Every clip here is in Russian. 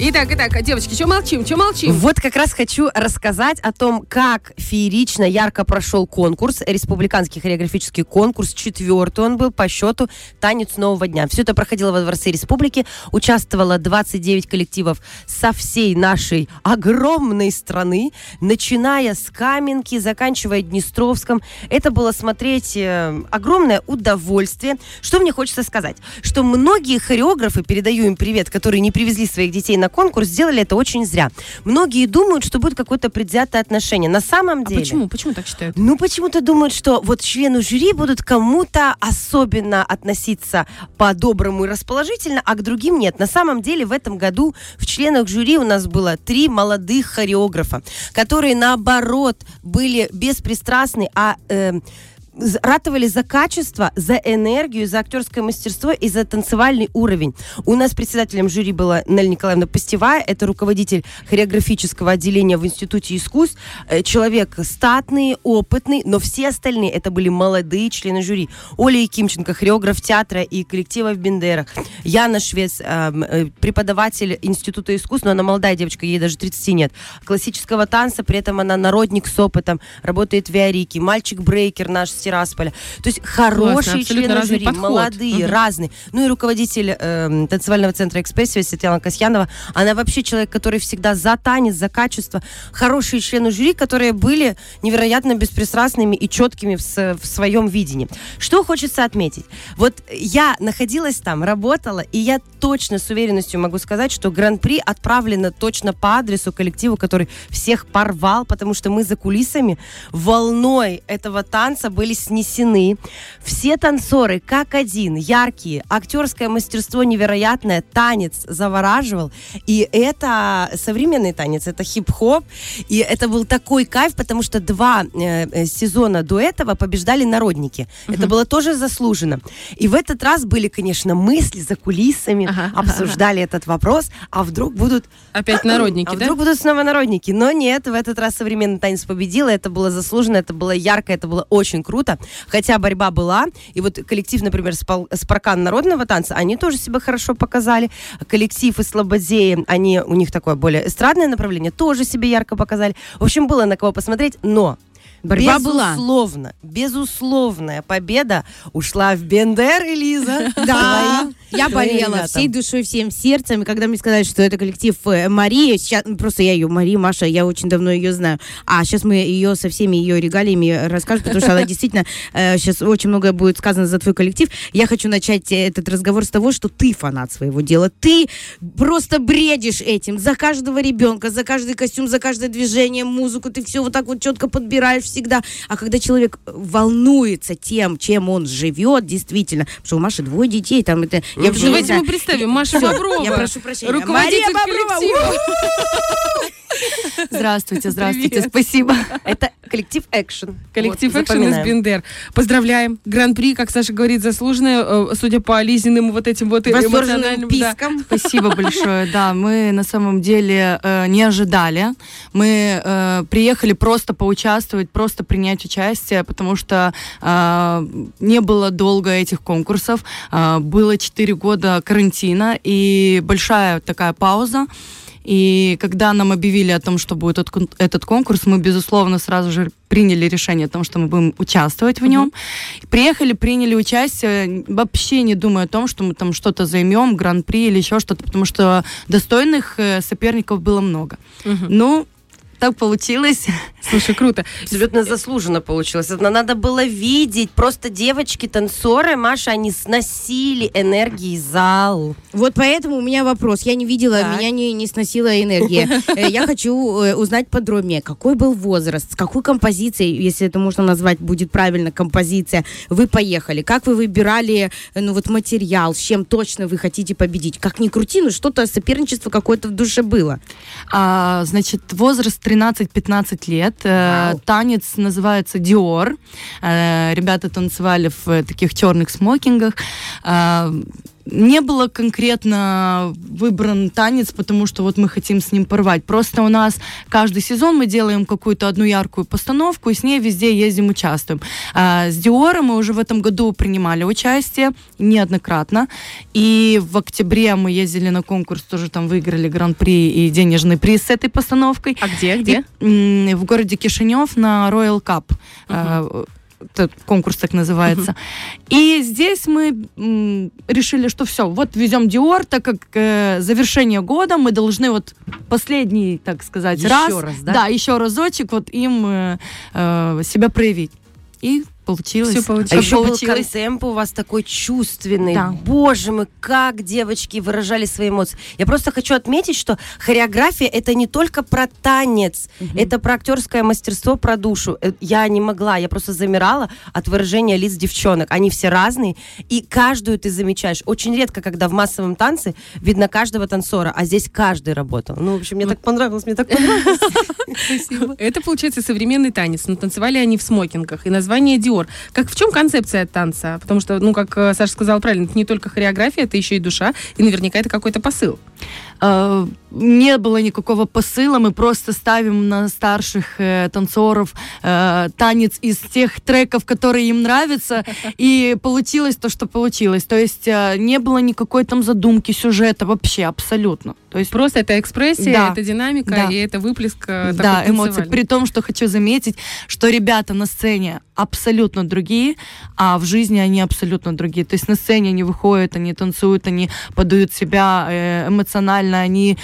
Итак, итак, девочки, что молчим, что молчим? Вот как раз хочу рассказать о том, как феерично, ярко прошел конкурс, республиканский хореографический конкурс, четвертый он был по счету «Танец нового дня». Все это проходило во Дворце Республики, участвовало 29 коллективов со всей нашей огромной страны, начиная с Каменки, заканчивая Днестровском. Это было смотреть э, огромное удовольствие. Что мне хочется сказать? Что многие хореографы, передаю им привет, которые не привезли своих детей на конкурс, сделали это очень зря. Многие думают, что будет какое-то предвзятое отношение. На самом А деле... почему? Почему так считают? Ну, почему-то думают, что вот члены жюри будут кому-то особенно относиться по-доброму и расположительно, а к другим нет. На самом деле в этом году в членах жюри у нас было три молодых хореографа, которые, наоборот, были беспристрастны, а... э, ратовали за качество, за энергию, за актерское мастерство и за танцевальный уровень. У нас председателем жюри была Нелли Николаевна Пастевая, это руководитель хореографического отделения в Институте искусств, Э, человек статный, опытный, но все остальные это были молодые члены жюри. Оля Якимченко, хореограф театра и коллектива в Бендерах, Яна Швец, эм, э, преподаватель Института искусств, но она молодая девочка, ей даже 30 нет, классического танца, при этом она народник с опытом, работает в Виарике, мальчик-брейкер наш Тирасполя. То есть хорошие абсолютно члены жюри, подход. молодые, Мгм. разные. Ну и руководитель эм, танцевального центра «Экспрессия» Светлана Касьянова, она вообще человек, который всегда за танец, за качество. Хорошие члены жюри, которые были невероятно беспристрастными и четкими в, в своем видении. Что хочется отметить? Вот я находилась там, работала, и я точно с уверенностью могу сказать, что гран-при отправлено точно по адресу коллективу, который всех порвал, потому что мы за кулисами волной этого танца были снесены. Все танцоры, как один, яркие, актерское мастерство невероятное, танец завораживал. И это современный танец, это хип-хоп. И это был такой кайф, потому что два э, э, сезона до этого побеждали народники. Это было тоже заслуженно. И в этот раз были, конечно, мысли за кулисами, Ага, обсуждали этот вопрос, а вдруг будут Опять народники, а да? вдруг будут снова народники? Но нет, в этот раз современный танец победил, это было заслуженно, это было ярко, это было очень круто. Хотя борьба была, и вот коллектив, например, Спаркан народного танца, они тоже себя хорошо показали. Коллектив из Слободеи, они, у них такое более эстрадное направление, тоже себе ярко показали. В общем, было на кого посмотреть, но Борьба была. безусловно, безусловная победа ушла в Бендер, Элиза. Да, я болела всей душой, всем сердцем. И когда мне сказали, что это коллектив э, Марии, сейчас, ну, просто я ее, Мария, Маша, я очень давно ее знаю. А сейчас мы ее со всеми ее регалиями расскажем, потому что она действительно сейчас очень многое будет сказано за твой коллектив. Я хочу начать э, этот разговор с того, что ты фанат своего дела. Ты просто бредишь этим. За каждого ребенка, за каждый костюм, за каждое движение, музыку. Ты все вот так вот четко подбираешь всегда. А когда человек волнуется тем, чем он живет, действительно, потому что у Маши двое детей, там это... Я уже Давайте мы представим. Маша Всё, Боброва. Я прошу прощения. Руководитель Мария Боброва. Здравствуйте, здравствуйте, Привет. спасибо. Это коллектив экшен. Коллектив Вот, «Экшен» из. Бендер. Поздравляем. Гран-при, как Саша говорит, заслуженное, э, судя по Лизиным вот этим вот эмоциональным... да. писком. Спасибо большое. Да, мы на самом деле э, не ожидали. Мы э, приехали просто поучаствовать, просто принять участие, потому что э, не было долго этих конкурсов. Э, было 4 года карантина и большая такая пауза. И когда нам объявили о том, что будет этот кон- этот конкурс, мы, безусловно, сразу же приняли решение о том, что мы будем участвовать в нем. Приехали, приняли участие, вообще не думая о том, что мы там что-то займем, гран-при или еще что-то, потому что достойных э, соперников было много. Мгм. Ну, так получилось. Слушай, круто. Абсолютно заслуженно получилось. Это надо было видеть. Просто девочки-танцоры, Маша, они сносили энергии зал. Вот поэтому у меня вопрос. Я не видела, Так. меня не, не сносила энергия. Э, Я хочу э, узнать подробнее, какой был возраст, с какой композицией, если это можно назвать, будет правильно композиция, вы поехали? Как вы выбирали э, ну, вот материал, с чем точно вы хотите победить? Как ни крути, но что-то соперничество какое-то в душе было. А, значит, возраст 13-15 лет. Э, Вау. Танец называется Диор. Э, Ребята танцевали в э, таких черных смокингах. Не было конкретно выбран танец, потому что вот мы хотим с ним порвать. Просто у нас каждый сезон мы делаем какую-то одну яркую постановку и с ней везде ездим, участвуем. А, с Диором мы уже в этом году принимали участие неоднократно. И в октябре мы ездили на конкурс, тоже там выиграли гран-при и денежный приз с этой постановкой. А где, где? И, в городе Кишинев на Royal Cup. А, этот конкурс так называется. И здесь мы м, решили, что все, вот везем Диор, так как э, завершение года мы должны вот последний, так сказать, Еще раз, раз, да? еще разочек вот им э, э, себя проявить. И получилось. Всё А получилось. еще был получилось. контемп у вас такой чувственный. Да. Боже мой, как девочки выражали свои эмоции. Я просто хочу отметить, что хореография это не только про танец, это про актерское мастерство, про душу. Э, Я не могла, я просто замирала от выражения лиц девчонок. Они все разные, и каждую ты замечаешь. Очень редко, когда в массовом танце видно каждого танцора, а здесь каждый работал. Ну, в общем, мне так понравилось, мне так понравилось. Спасибо. Это, получается, современный танец, но танцевали они в смокингах. И название Диор. Как в чем концепция танца? Потому что, ну, как э, Саша сказала правильно, это не только хореография, это еще и душа, и наверняка это какой-то посыл. Э, не было никакого посыла, мы просто ставим на старших э, танцоров э, танец из тех треков, которые им нравятся, и получилось то, что получилось. То есть э, не было никакой там задумки, сюжета вообще абсолютно. То есть Просто это экспрессия, Да. это динамика, Да. и это выплеск э, да, танцевальный. При том, что хочу заметить, что ребята на сцене абсолютно другие, а в жизни они абсолютно другие. То есть на сцене они выходят, они танцуют, они подают себя э, эмоционально, они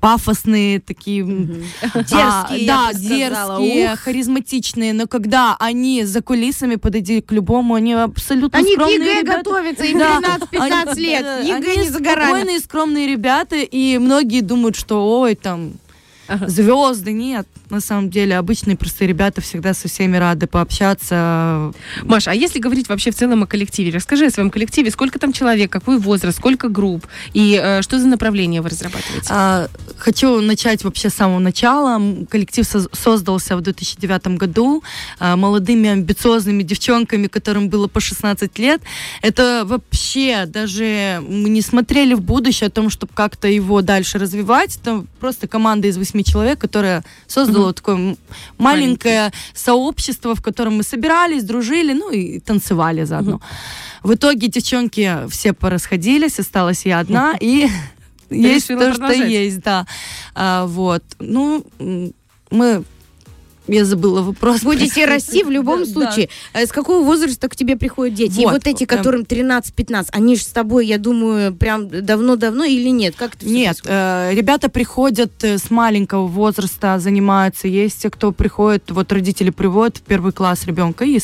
пафосные такие, м, а, Дерзкие, да, дерзкие, Ух. харизматичные, но когда они за кулисами подойди к любому, они абсолютно Они скромные ЕГЭ ребята. готовятся, им Да. 13-15 Они- лет. да, ЕГЭ они не за горами. спокойные, скромные ребята, и многие думают, что ой, там Ага. звезды. Нет, на самом деле обычные простые ребята всегда со всеми рады пообщаться. Маша, а если говорить вообще в целом о коллективе, расскажи о своем коллективе, сколько там человек, какой возраст, сколько групп, и э, что за направление вы разрабатываете? А, хочу начать вообще с самого начала. Коллектив соз- создался в 2009 году а, молодыми амбициозными девчонками, которым было по 16 лет. Это вообще даже мы не смотрели в будущее о том, чтобы как-то его дальше развивать. Это просто команда из восьми человек, которая создала такое м- маленькое сообщество, в котором мы собирались, дружили, ну и танцевали заодно. В итоге девчонки все порасходились, осталась я одна, и есть решила то, что продолжать. есть, да. А, вот. Ну, мы... Я забыла вопрос. Будете расти в любом случае. Э, С какого возраста к тебе приходят дети? И Вот, эти, которым 13-15, они же с тобой, я думаю, прям давно-давно или нет? Как это Нет, э, ребята приходят э, с маленького возраста, занимаются. Есть те, кто приходит, вот родители приводят в первый класс ребенка и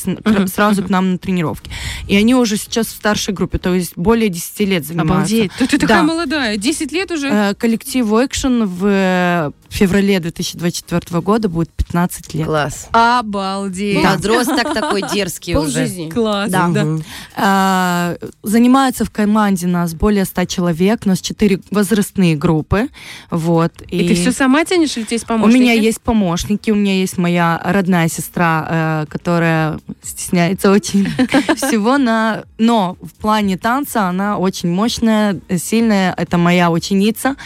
сразу к нам на тренировки. И они уже сейчас в старшей группе, то есть более 10 лет занимаются. Обалдеть. Ты, такая Да. молодая, 10 лет уже. Коллективу Action в феврале 2024 года будет 15 лет. Класс. Обалдеть. Подросток такой дерзкий уже. Класс. Да. А, занимаются в команде нас более 100 человек, у нас 4 возрастные группы. Вот. И, ты все сама тянешь или у тебя есть У помощники? меня есть помощники, у меня есть моя родная сестра, э, которая стесняется очень всего, на... но в плане танца она очень мощная, сильная, это моя ученица,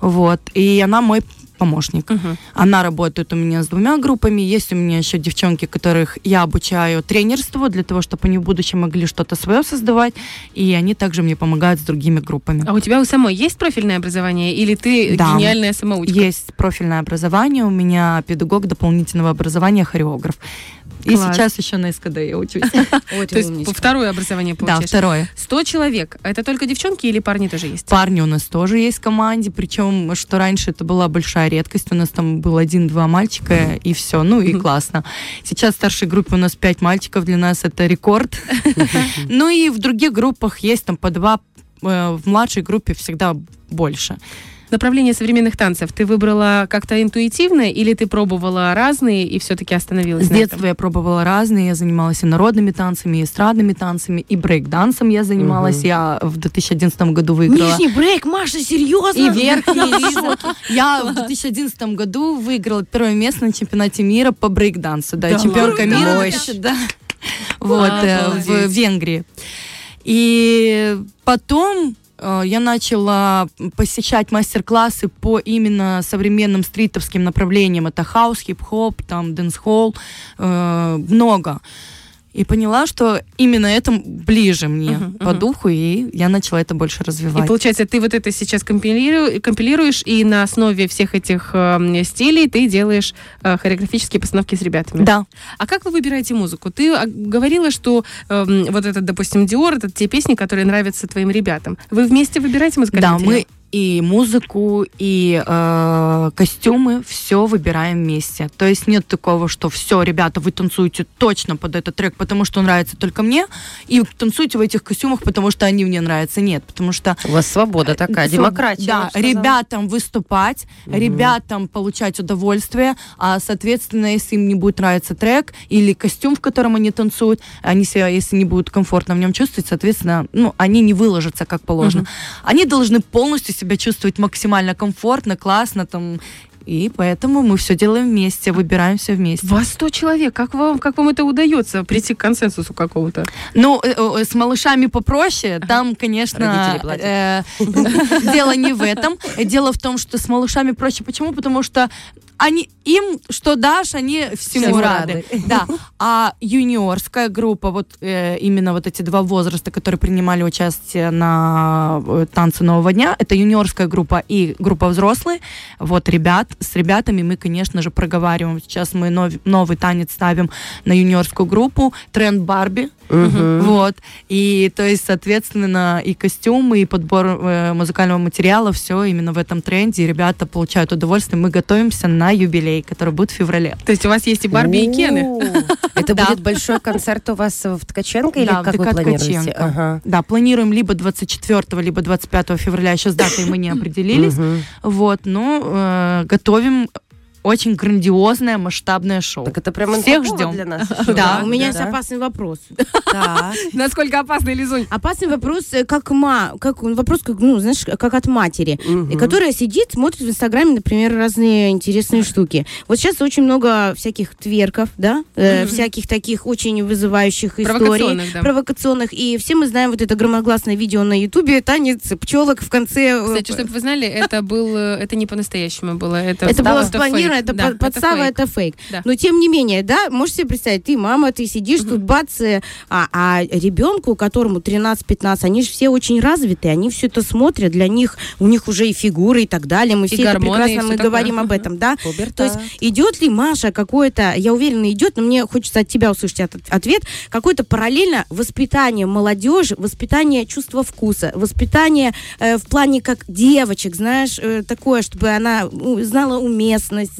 вот, и она мой помощник. Мгм. Она работает у меня с двумя группами. Есть у меня еще девчонки, которых я обучаю тренерству для того, чтобы они в будущем могли что-то свое создавать. И они также мне помогают с другими группами. А у тебя у самой есть профильное образование или ты Да. гениальная самоучка? Есть профильное образование, у меня педагог дополнительного образования, хореограф. И Класс. сейчас еще на СКД я учусь. Ой, То есть второе образование Да, получаешь? второе. 100 человек. Это только девчонки или парни тоже есть? Парни у нас тоже есть в команде, причем, что раньше это была большая редкость, у нас там был один-два мальчика, и все, ну и классно. Сейчас в старшей группе у нас пять мальчиков, для нас это рекорд. Ну и в других группах есть там по два, э, в младшей группе всегда больше. Направление современных танцев ты выбрала как-то интуитивно или ты пробовала разные и все-таки остановилась С на этом? детства я пробовала разные, я занималась и народными танцами, и эстрадными танцами, и брейк-дансом я занималась, Мгм. я в 2011 году выиграла. Нижний брейк, Маша, серьезно? И верхний, и. Я в 2011 году выиграла первое место на чемпионате мира по брейк-дансу. Да, Да чемпионка мира. Мощь. 2000, да. Вот, э, в. Венгрии. И потом я начала посещать мастер-классы по именно современным стритовским направлениям. Это хаус, хип-хоп, там, dancehall, э, много. И поняла, что именно это ближе мне Мгм, по мгм. духу, и я начала это больше И развивать. получается, ты вот это сейчас компилиру- компилируешь, и на основе всех этих э, стилей ты делаешь э, хореографические постановки с ребятами. Да. А как вы выбираете музыку? Ты а, говорила, что эм, вот этот, допустим, Диор, это те песни, которые нравятся твоим ребятам. Вы вместе выбираете музыкальный Да, материал? мы и музыку, и э, костюмы все выбираем вместе. То есть нет такого, что все, ребята, вы танцуете точно под этот трек, потому что он нравится только мне, и танцуете в этих костюмах, потому что они мне нравятся. Нет, потому что У вас свобода такая, Своб- демократия. Да, ребятам выступать, ребятам получать удовольствие, а, соответственно, если им не будет нравиться трек или костюм, в котором они танцуют, они себя, если не будут комфортно в нем чувствовать, соответственно, ну, они не выложатся как положено. Мгм. Они должны полностью себя чувствовать максимально комфортно, классно, там, и поэтому мы все делаем вместе, выбираем все вместе. Вас 100 человек. Как вам, как вам это удается, прийти к консенсусу какого-то? Ну, э, э, с малышами попроще. Там, конечно, э, дело не в этом. Дело в том, что с малышами проще. Почему? Потому что они им что дашь, они всему Всему рады. рады. Да. А юниорская группа, вот э, именно вот эти два возраста, которые принимали участие на э, танце нового дня, это юниорская группа и группа взрослые. Вот ребят, с ребятами мы, конечно же, проговариваем. Сейчас мы нов- новый танец ставим на юниорскую группу. Тренд Барби. Мгм. Вот. И, то есть, соответственно, и костюмы, и подбор э, музыкального материала, все именно в этом тренде. И ребята получают удовольствие. Мы готовимся на юбилей, который будет в феврале. То есть у вас есть и Барби, и Кены? Это будет большой концерт у вас в Ткаченко или как вы планируете? Да, планируем либо 24 либо 25 февраля. Сейчас датой мы не определились. Вот, но э, готовим очень грандиозное масштабное шоу. Так это прям Всех ждем. для нас. Да, у меня есть Да. опасный вопрос. Насколько опасный Лизунь? Опасный вопрос, э, как ма, как он вопрос, как, ну, знаешь, как от матери, которая сидит, смотрит в Инстаграме, например, разные интересные штуки. Вот сейчас очень много всяких тверков, да, э, всяких таких очень вызывающих историй. Провокационных, да. И все мы знаем вот это громогласное видео на Ютубе, танец пчелок в конце. э, Кстати, чтобы вы знали, это был, это не по-настоящему было. Это, Это было спланировано, это Да, под- подстава, фейк. это фейк. Да. Но тем не менее, да, можешь себе представить, ты мама, ты сидишь тут, бац, э, а, а ребенку, которому 13-15, они же все очень развитые, они все это смотрят, для них, у них уже и фигуры и так далее, мы И все это гормоны, и прекрасно, мы такое. говорим об этом, да. То Пубертат. есть идет ли Маша какое-то, я уверена, идет, но мне хочется от тебя услышать от- ответ, какое-то параллельно воспитание молодежи, воспитание чувства вкуса, воспитание э, в плане как девочек, знаешь, э, такое, чтобы она знала уместность,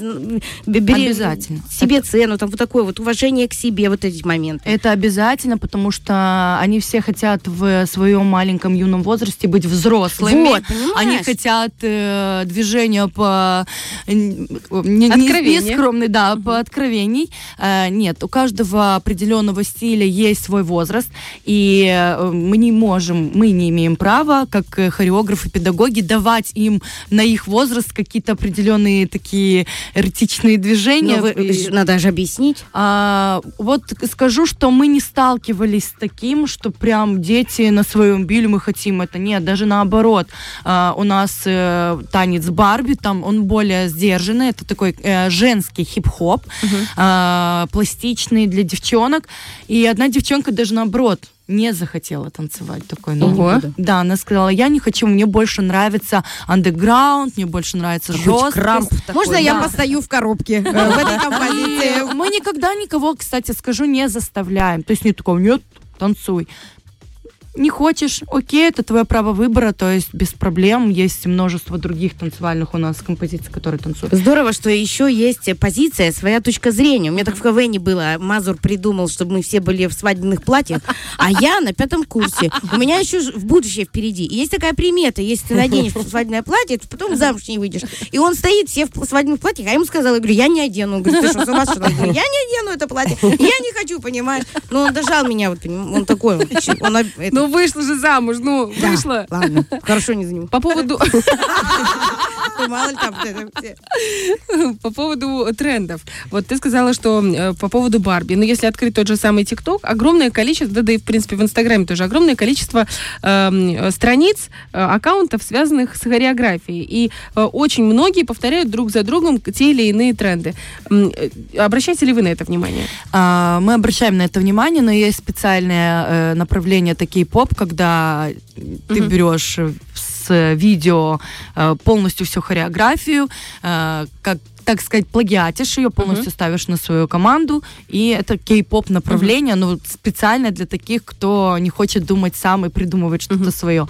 бери- Обязательно. себе цену, там вот такое вот уважение к себе, вот эти моменты. Это обязательно, потому что они все хотят в своем маленьком юном возрасте быть взрослыми. Вот, понимаешь? Они хотят э, движения по не, не- скромный, да, по откровений. Э, нет, у каждого определенного стиля есть свой возраст, и э, мы не можем, мы не имеем права, как э, хореографы, педагоги, давать им на их возраст какие-то определенные такие эротичные движения. Но вы- И- надо же объяснить. а, вот скажу, что мы не сталкивались с таким, что прям дети на своем били, мы хотим это. Нет, даже наоборот. А, у нас э, танец Барби, там он более сдержанный, это такой э, женский хип-хоп, а, пластичный для девчонок. И одна девчонка даже наоборот не захотела танцевать такой номер. Ого. Да, она сказала, я не хочу, мне больше нравится андеграунд, мне больше нравится жесткость. крамп такой, Можно я да. постою в коробке э, в этой композиции? мы никогда никого, кстати, скажу, не заставляем. То есть не такого, нет, танцуй. Не хочешь, окей, это твое право выбора, то есть без проблем. Есть множество других танцевальных у нас композиций, которые танцуют. Здорово, что еще есть позиция, своя точка зрения. У меня так в КВН было. Мазур придумал, чтобы мы все были в свадебных платьях, а я на пятом курсе. У меня еще в будущее впереди. И есть такая примета. Если ты наденешь свадебное платье, то потом замуж не выйдешь. И он стоит все в свадебных платьях, а я ему сказала, я говорю, я не одену. Он говорит, ты что, с ума сошла? Я говорю, я не одену это платье. Я не хочу, понимаешь? Но он дожал меня, вот, он такой. Он, он, это- Ну вышла же замуж, ну вышла. Ладно, хорошо не за него. По поводу... что мало ли там. По поводу трендов. Вот ты сказала, что э, по поводу Барби. Но если открыть тот же самый ТикТок, огромное количество, да, да и в принципе в Инстаграме тоже огромное количество эм, э, страниц, э, аккаунтов, связанных с хореографией. И э, очень многие повторяют друг за другом те или иные тренды. Обращаете ли вы на это внимание? А, Мы обращаем на это внимание, но есть специальное э, направление, такие поп, когда ты берешь с видео э, полностью всю хореографию, э, как так сказать, плагиатишь ее, полностью ставишь на свою команду, и это кей-поп направление, но вот специально для таких, кто не хочет думать сам и придумывать что-то Мгм. свое.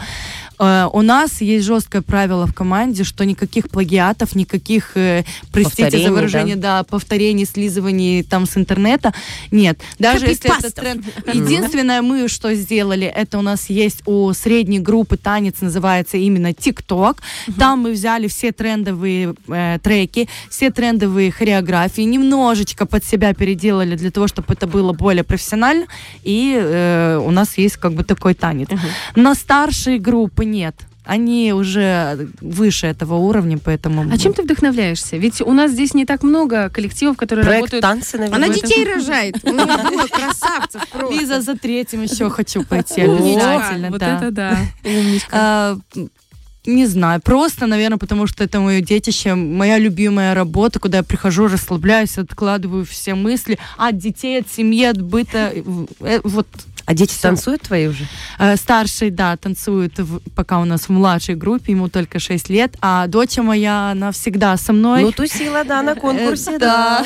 Э, У нас есть жесткое правило в команде, что никаких плагиатов, никаких, э, простите Повторений, за выражение, да, повторений, слизываний там с интернета нет. Даже если это тренд. Единственное, мы что сделали, это у нас есть у средней группы танец, называется именно TikTok. Там мы взяли все трендовые э, треки, все трендовые хореографии, немножечко под себя переделали для того, чтобы это было более профессионально. И э, у нас есть как бы такой танец. На старшие группы нет. Они уже выше этого уровня, поэтому... А чем ты вдохновляешься? Ведь у нас здесь не так много коллективов, которые Проект работают... танцы, наверное. Она детей рожает. У нее было красавцев просто. Лиза, за третьим еще хочу пойти обязательно. Вот да. это да. А, не знаю, просто, наверное, потому что это мое детище, моя любимая работа, куда я прихожу, расслабляюсь, откладываю все мысли от детей, от семьи, от быта. Э, Вот А дети Всё. танцуют твои уже? э, старший, да, танцует в- пока у нас в младшей группе, ему только 6 лет, а дочь моя, она всегда со мной. Ну, тусила, да, на конкурсе, Э, да.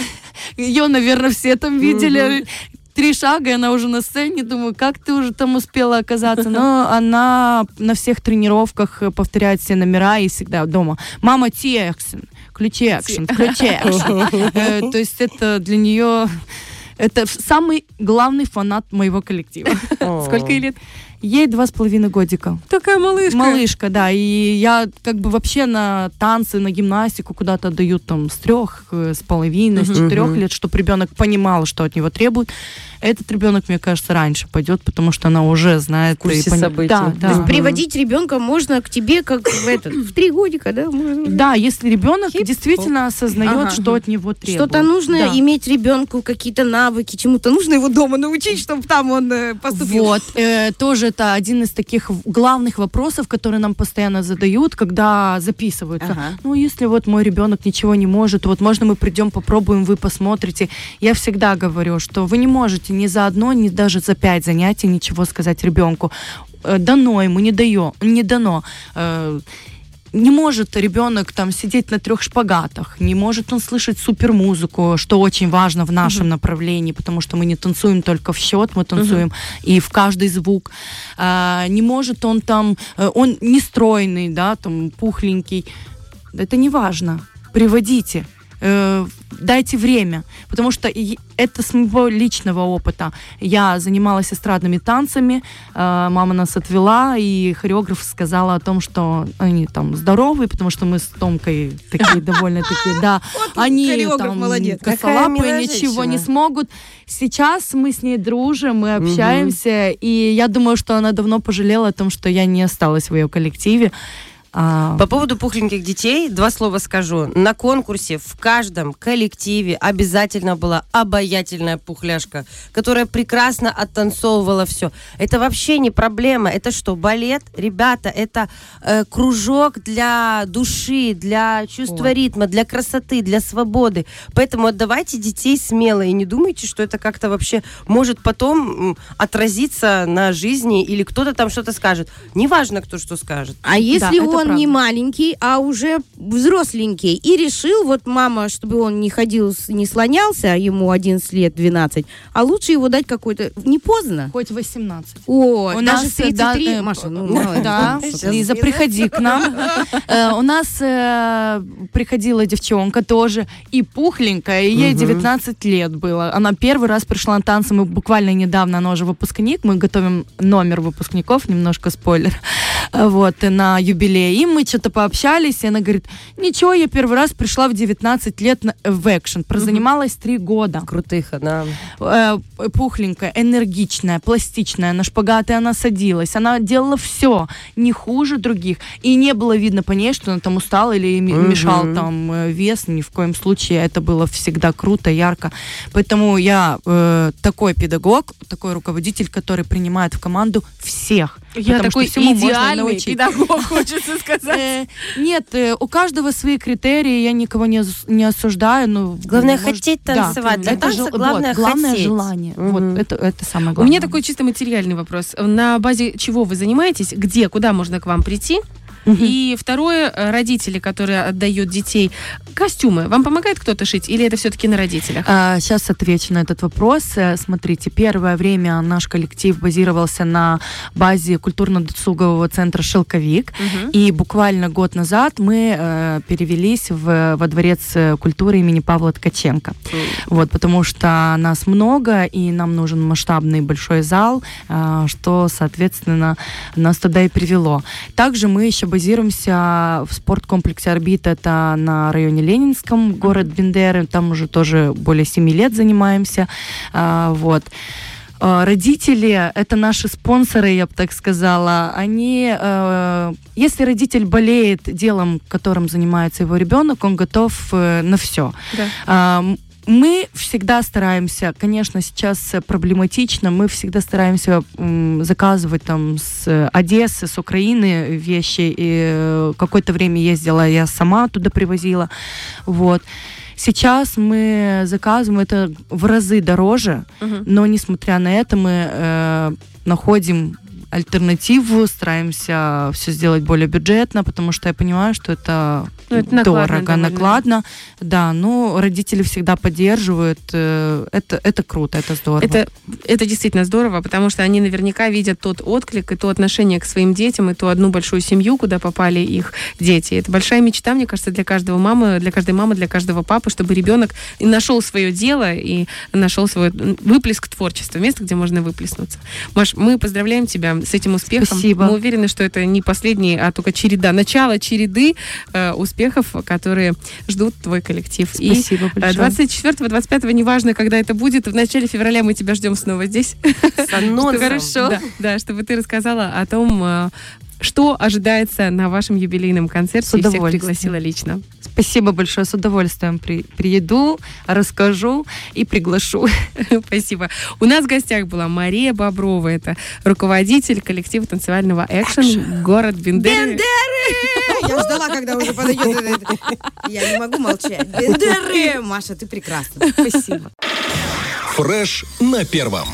Ее, наверное, все там видели. Три шага, и она уже на сцене. Думаю, как ты уже там успела оказаться? Но она на всех тренировках повторяет все номера и всегда дома. Мама, ти экшен, включи экшен, включи экшен. Э, То есть это для нее... Это самый главный фанат моего коллектива. Сколько ей лет? Ей два с половиной годика. Такая малышка. Малышка, да. И я как бы вообще на танцы, на гимнастику куда-то отдают там с трех, э, с половиной, с четырех лет, чтобы ребенок понимал, что от него требуют. Этот ребенок, мне кажется, раньше пойдет, потому что она уже знает. В курсе и пони- событий. Да, да. То есть приводить ребенка можно к тебе как в, этот, в три годика, да? можно? Да, если ребенок Хип-хоп. действительно осознает, Ага. что от него требуют. Что-то нужно Да. иметь ребенку, какие-то навыки, чему-то нужно его дома научить, чтобы там он э, поступил. Вот, э, тоже это один из таких главных вопросов, которые нам постоянно задают, когда записываются. Ага. Ну, если вот мой ребенок ничего не может, вот можно мы придем, попробуем, вы посмотрите. Я всегда говорю, что вы не можете ни за одно, ни даже за пять занятий ничего сказать ребенку. Э, Дано ему, не даю, не дано. Не может ребенок там сидеть на трех шпагатах, не может он слышать супер музыку, что очень важно в нашем направлении, потому что мы не танцуем только в счет, мы танцуем и в каждый звук. А, не может он там, э, он не стройный, да, там пухленький. Это не важно. Приводите. Э, Дайте время, потому что это с моего личного опыта. Я занималась эстрадными танцами, э, мама нас отвела, и хореограф сказала о том, что они там здоровые, потому что мы с Томкой такие довольно такие, да, они там косолапые, ничего не смогут. Сейчас мы с ней дружим, мы общаемся, и я думаю, что она давно пожалела о том, что я не осталась в ее коллективе. А, По поводу пухленьких детей, два слова скажу. На конкурсе в каждом коллективе обязательно была обаятельная пухляшка, которая прекрасно оттанцовывала все. Это вообще не проблема. Это что, балет? Ребята, это э, кружок для души, для чувства Ой. ритма, для красоты, для свободы. Поэтому отдавайте детей смело и не думайте, что это как-то вообще может потом отразиться на жизни или кто-то там что-то скажет. Неважно, кто что скажет. А если это он не правда. маленький, а уже взросленький, и решил, вот мама, чтобы он не ходил, не слонялся, ему 11 лет, 12, а лучше его дать какой-то... Не поздно? хоть 18. О, У нас, в 33, да, э, Маша, ну, ли. да, Лиза, не приходи к нам. Э, У нас э, приходила девчонка тоже, и пухленькая, и ей Мгм. 19 лет было. Она первый раз пришла на танцы, мы буквально недавно, она уже выпускник, мы готовим номер выпускников, немножко спойлер, Э, вот, э, на юбилей. И мы что-то пообщались, и она говорит, ничего, я первый раз пришла в 19 лет на, в экшен, прозанималась три года. Крутых, она. Э, пухленькая, энергичная, пластичная, на шпагаты она садилась, она делала все не хуже других, и не было видно по ней, что она там устала или м- мешал там э, вес, ни в коем случае, это было всегда круто, ярко, поэтому я э, такой педагог, такой руководитель, который принимает в команду всех, Я потому такой идеальный педагог, хочется сказать. Э, Нет, э, у каждого свои критерии, я никого не, не осуждаю. Но Главное может- хотеть да, танцевать. Для это танца главное вот, главное желание. Вот это, это самое У главное. меня такой чисто материальный вопрос. На базе чего вы занимаетесь? Где, куда можно к вам прийти? И второе, э, родители, которые отдают детей, костюмы. Вам помогает кто-то шить или это все-таки на родителях? сейчас отвечу на этот вопрос. Э, Смотрите, первое время наш коллектив базировался на базе культурно-досугового центра «Шелковик». Мгм. И буквально год назад мы э, перевелись в, во дворец э, культуры имени Павла Ткаченко. Вот, потому что нас много, и нам нужен масштабный большой зал, а, что, соответственно, нас туда и привело. Также мы еще базируемся в спорткомплексе «Орбита», это на районе Ленинском, город Бендеры, там уже тоже более 7 лет занимаемся. А, Вот. А, Родители, это наши спонсоры, я бы так сказала, они, э, если родитель болеет делом, которым занимается его ребенок, он готов э, на все. Да. М- мы всегда стараемся, конечно, сейчас проблематично, мы всегда стараемся м, заказывать там с Одессы, с Украины вещи. И э, какое-то время ездила, я сама туда привозила. Вот. Сейчас мы заказываем это в разы дороже, Мгм. но несмотря на это мы э, находим альтернативу, стараемся все сделать более бюджетно, потому что я понимаю, что это, Ну, это накладно дорого, довольно. накладно. Да, но родители всегда поддерживают. э, Это, это круто, это здорово. Это, это действительно здорово, потому что они наверняка видят тот отклик и то отношение к своим детям, и ту одну большую семью, куда попали их дети. Это большая мечта, мне кажется, для каждого мамы, для каждой мамы, для каждого папы, чтобы ребенок нашел свое дело и нашел свой выплеск творчества, место, где можно выплеснуться. Маш, мы поздравляем тебя с этим успехом. Спасибо. Мы уверены, что это не последний, а только череда, начало череды э, успехов, которые ждут твой коллектив. И Спасибо Э, большое. 24-25, неважно, когда это будет, в начале февраля мы тебя ждем снова здесь. С анонсом. Хорошо. Да, да, чтобы ты рассказала о том, э, что ожидается на вашем юбилейном концерте. С и всех удовольствием. пригласила лично. Спасибо большое, с удовольствием при- приеду, расскажу и приглашу. Спасибо. У нас в гостях была Мария Боброва. Это руководитель коллектива танцевального экшен «Город Бендеры». Я ждала, когда уже подойдет. Я не могу молчать. Бендеры! Маша, ты прекрасна. Спасибо. Фреш на первом.